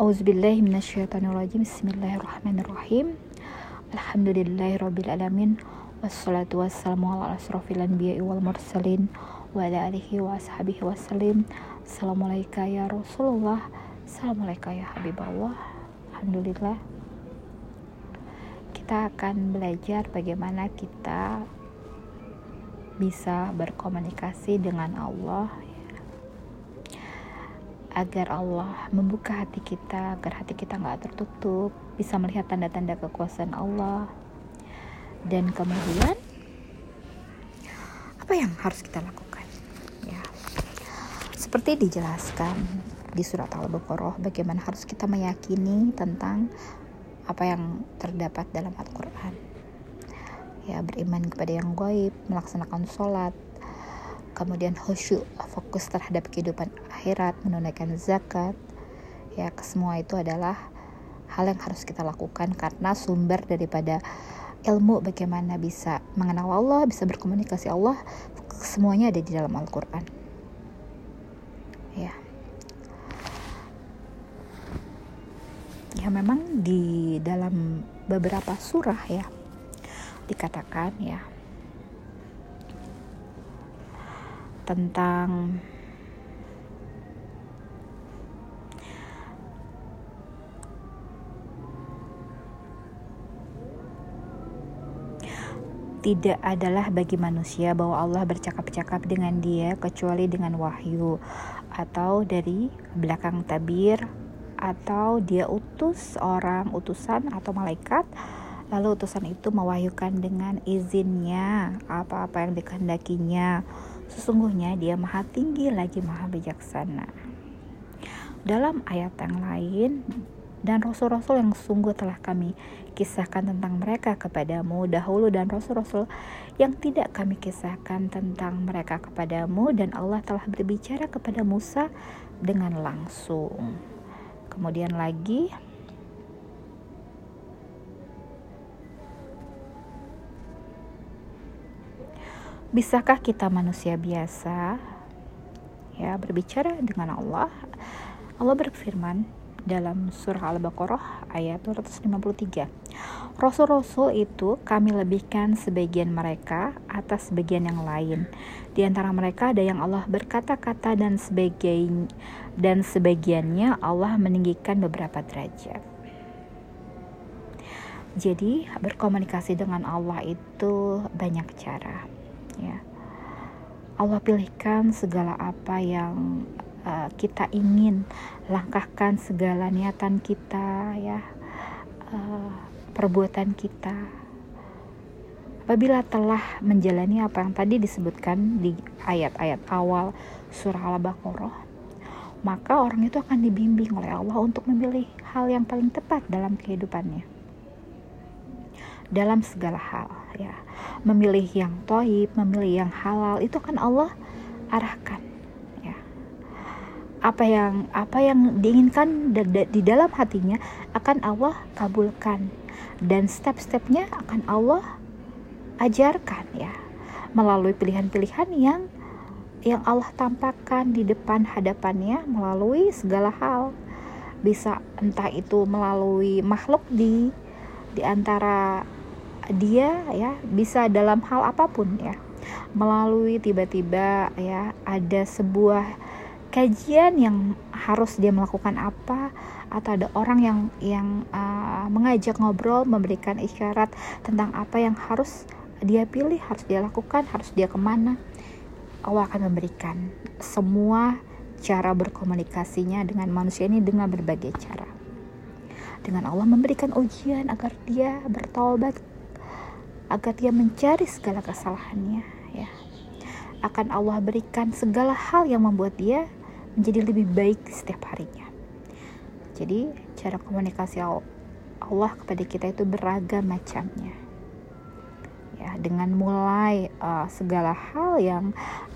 Auzubillahiminasyaitonirrajim Bismillahirrahmanirrahim. Alhamdulillahirrabbilalamin Wassalatu wassalamu ala asrafil anbiya'i wal mursalin Wa ala alihi wa ashabihi wassalim. Assalamualaikum ya Rasulullah. Assalamualaikum ya Habibullah. Alhamdulillah. Kita akan belajar bagaimana kita bisa berkomunikasi dengan Allah agar Allah membuka hati kita agar hati kita nggak tertutup bisa melihat tanda-tanda kekuasaan Allah. Dan kemudian apa yang harus kita lakukan? Ya seperti dijelaskan di surat Al-Baqarah bagaimana harus kita meyakini tentang apa yang terdapat dalam Al-Quran. Ya beriman kepada yang gaib melaksanakan sholat kemudian khusyuk fokus terhadap kehidupan akhirat menunaikan zakat ya semua itu adalah hal yang harus kita lakukan karena sumber daripada ilmu bagaimana bisa mengenal Allah bisa berkomunikasi Allah semuanya ada di dalam Al-Quran. Ya. Ya memang di dalam beberapa surah ya dikatakan ya tentang tidak adalah bagi manusia bahwa Allah bercakap-cakap dengan dia kecuali dengan wahyu atau dari belakang tabir atau dia utus orang utusan atau malaikat lalu utusan itu mewahyukan dengan izinnya apa-apa yang dikehendakinya Sesungguhnya dia maha tinggi lagi maha bijaksana. Dalam ayat yang lain, dan rasul-rasul yang sungguh telah kami kisahkan tentang mereka kepadamu dahulu dan rasul-rasul yang tidak kami kisahkan tentang mereka kepadamu dan Allah telah berbicara kepada Musa dengan langsung. Kemudian lagi Bisakah kita manusia biasa ya berbicara dengan Allah? Allah berfirman dalam surah Al-Baqarah ayat 253. Rasul-rasul itu kami lebihkan sebagian mereka atas sebagian yang lain. Di antara mereka ada yang Allah berkata-kata dan sebagian dan sebagiannya Allah meninggikan beberapa derajat. Jadi berkomunikasi dengan Allah itu banyak cara ya Allah pilihkan segala apa yang uh, kita ingin langkahkan segala niatan kita ya uh, perbuatan kita. Apabila telah menjalani apa yang tadi disebutkan di ayat-ayat awal surah Al-Baqarah maka orang itu akan dibimbing oleh Allah untuk memilih hal yang paling tepat dalam kehidupannya. Dalam segala hal ya. Memilih yang toib memilih yang halal itu kan Allah arahkan apa yang apa yang diinginkan di dalam hatinya akan Allah kabulkan. Dan step-stepnya akan Allah ajarkan ya. Melalui pilihan-pilihan yang yang Allah tampakkan di depan hadapannya melalui segala hal. Bisa entah itu melalui makhluk di di antara dia ya. Bisa dalam hal apa pun ya. Melalui tiba-tiba ya ada sebuah kajian yang harus dia melakukan apa atau ada orang yang yang uh, mengajak ngobrol memberikan isyarat tentang apa yang harus dia pilih harus dia lakukan harus dia ke mana Allah akan memberikan semua cara berkomunikasinya dengan manusia ini dengan berbagai cara. Dengan Allah memberikan ujian agar dia bertobat agar dia mencari segala kesalahannya ya. Akan Allah berikan segala hal yang membuat dia menjadi lebih baik setiap harinya. Jadi cara komunikasi Allah kepada kita itu beragam macamnya. Ya dengan mulai uh, segala hal yang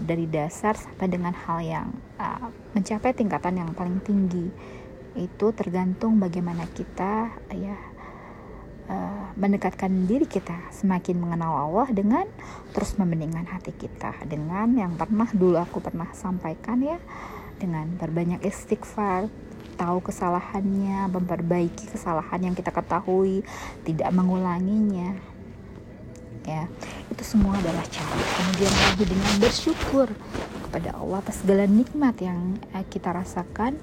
dari dasar sampai dengan hal yang uh, mencapai tingkatan yang paling tinggi itu tergantung bagaimana kita ya uh, mendekatkan diri kita semakin mengenal Allah dengan terus membeningkan hati kita. Dengan yang pernah dulu aku pernah sampaikan ya dengan berbanyak istighfar tahu kesalahannya, memperbaiki kesalahan yang kita ketahui, tidak mengulanginya. Ya, itu semua adalah cara. Kemudian lagi dengan bersyukur kepada Allah atas segala nikmat yang eh, kita rasakan.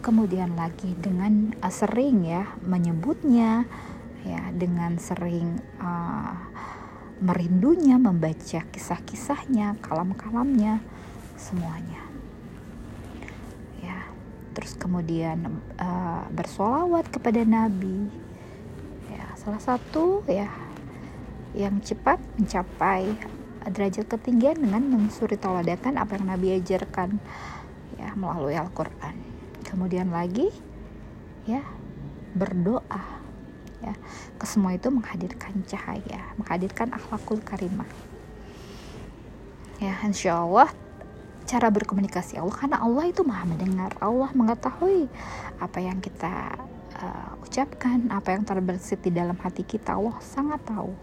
Kemudian lagi dengan uh, sering ya menyebutnya, ya dengan sering uh, merindunya, membaca kisah-kisahnya, kalam-kalamnya, semuanya terus kemudian uh, bersolawat kepada Nabi ya salah satu ya yang cepat mencapai derajat ketinggian dengan mensuri tauladan apa yang Nabi ajarkan ya melalui Al-Qur'an. Kemudian lagi ya berdoa ya ke semua itu menghadirkan cahaya, menghadirkan akhlakul karimah. Ya, insya Allah cara berkomunikasi Allah karena Allah itu maha mendengar. Allah mengetahui apa yang kita uh, ucapkan apa yang terbersit di dalam hati kita. Allah sangat tahu.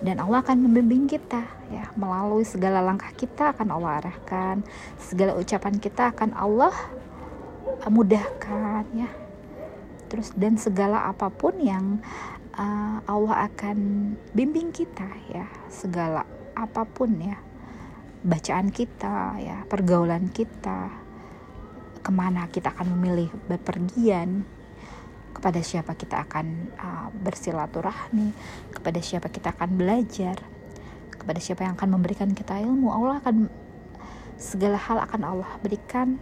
Dan Allah akan membimbing kita ya. Melalui segala langkah kita akan Allah arahkan. Segala ucapan kita akan Allah mudahkan ya. Terus dan segala apa pun yang uh, Allah akan bimbing kita ya. Segala apa pun ya bacaan kita ya pergaulan kita ke mana kita akan memilih berpergian kepada siapa kita akan uh, bersilaturahmi kepada siapa kita akan belajar kepada siapa yang akan memberikan kita ilmu. Allah akan segala hal akan Allah berikan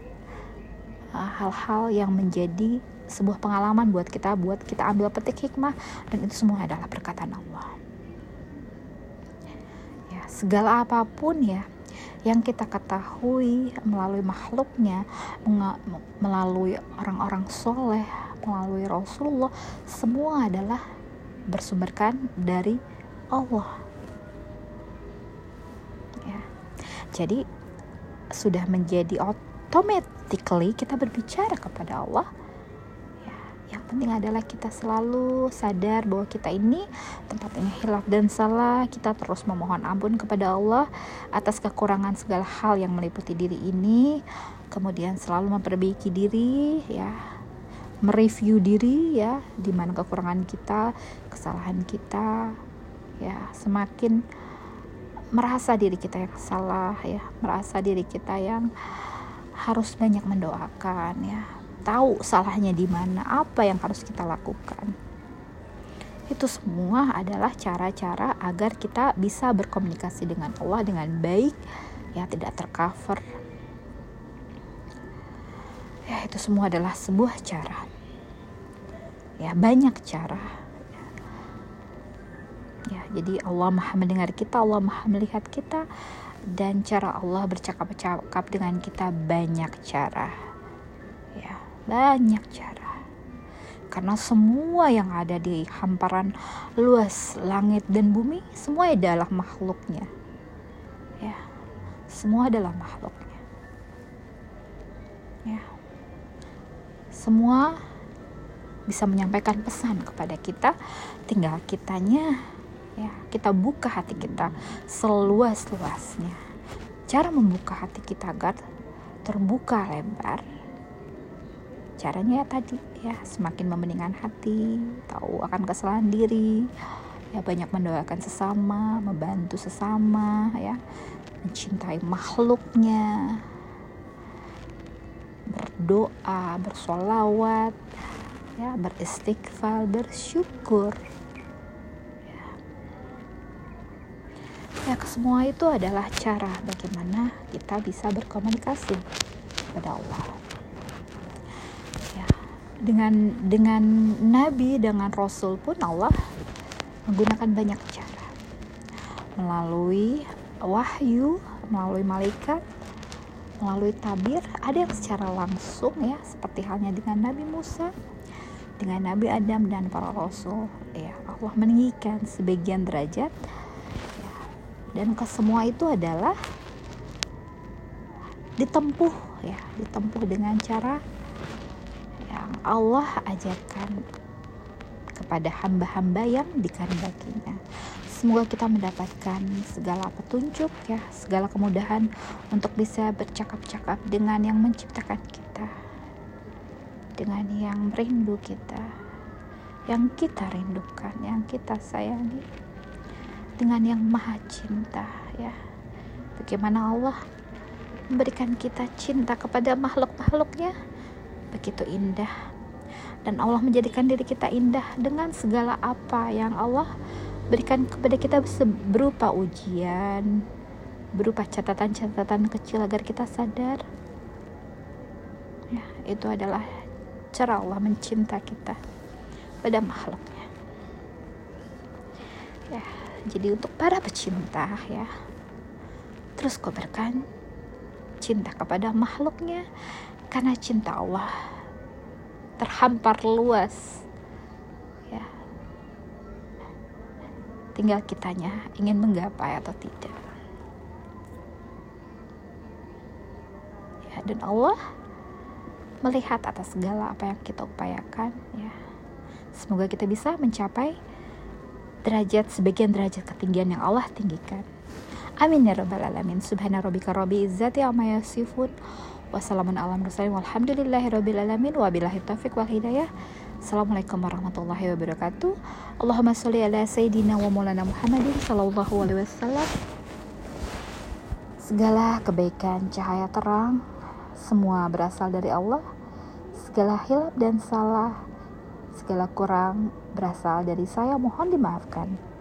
uh, hal-hal uh, yang menjadi sebuah pengalaman buat kita buat kita ambil petik hikmah dan itu semua adalah perkataan Allah segala apa pun ya yang kita ketahui melalui makhluknya, melalui orang-orang soleh, melalui Rasulullah, semua adalah bersumberkan dari Allah. Ya. Jadi sudah menjadi automatically kita berbicara kepada Allah penting adalah kita selalu sadar bahwa kita ini tempatnya hilaf dan salah. Kita terus memohon ampun kepada Allah atas kekurangan segala hal yang meliputi diri ini. Kemudian selalu memperbaiki diri ya. Mereview diri ya di mana kekurangan kita kesalahan kita ya. Semakin merasa diri kita yang salah ya. Merasa diri kita yang harus banyak mendoakan ya tahu salahnya di mana, apa yang harus kita lakukan. Itu semua adalah cara-cara agar kita bisa berkomunikasi dengan Allah dengan baik, ya tidak tercover. Ya, itu semua adalah sebuah cara. Ya, banyak cara. Ya, jadi Allah Maha mendengar kita, Allah Maha melihat kita dan cara Allah bercakap-cakap dengan kita banyak cara banyak cara. Karena semua yang ada di hamparan luas langit dan bumi, semua adalah makhluknya. Ya, semua adalah makhluknya. Ya. Semua bisa menyampaikan pesan kepada kita, tinggal kitanya ya, kita buka hati kita seluas-luasnya. Cara membuka hati kita agar terbuka lebar caranya ya tadi ya semakin membeningkan hati tahu akan kesalahan diri ya banyak mendoakan sesama membantu sesama ya mencintai makhluknya berdoa bersolawat ya beristighfar bersyukur ya. ya semua itu adalah cara bagaimana kita bisa berkomunikasi kepada Allah dengan dengan nabi dengan rasul pun Allah menggunakan banyak cara. Melalui wahyu melalui malaikat melalui tabir ada yang secara langsung ya seperti halnya dengan Nabi Musa dengan Nabi Adam dan para rasul. Ya Allah meninggikan sebagian derajat. Ya, dan ke semua itu adalah ditempuh ya ditempuh dengan cara Allah ajarkan kepada hamba-hamba yang dikehendakinya. Semoga kita mendapatkan segala petunjuk ya, segala kemudahan untuk bisa bercakap-cakap dengan yang menciptakan kita. dengan yang rindu kita yang kita rindukan yang kita sayangi dengan yang maha cinta ya bagaimana Allah memberikan kita cinta kepada makhluk-makhluknya begitu indah dan Allah menjadikan diri kita indah dengan segala apa yang Allah berikan kepada kita berupa ujian berupa catatan-catatan kecil agar kita sadar. Ya itu adalah cara Allah mencinta kita pada makhluknya. Ya jadi untuk para pecinta ya terus kobarkan cinta kepada makhluknya karena cinta Allah terhampar luas. Ya. Tinggal kitanya ingin menggapai atau tidak. Ya dan Allah melihat atas segala apa yang kita upayakan ya. Semoga kita bisa mencapai derajat sebagian derajat ketinggian yang Allah tinggikan. Amin ya rabbal alamin. Subhana rabbika Wassalamualaikum wal hidayah. Assalamualaikum warahmatullahi wabarakatuh. Allahumma sholli ala sayyidina wa maulana Muhammadin sallallahu alaihi wasallam. Segala kebaikan cahaya terang semua berasal dari Allah. Segala hilap dan salah, segala kurang berasal dari saya mohon dimaafkan.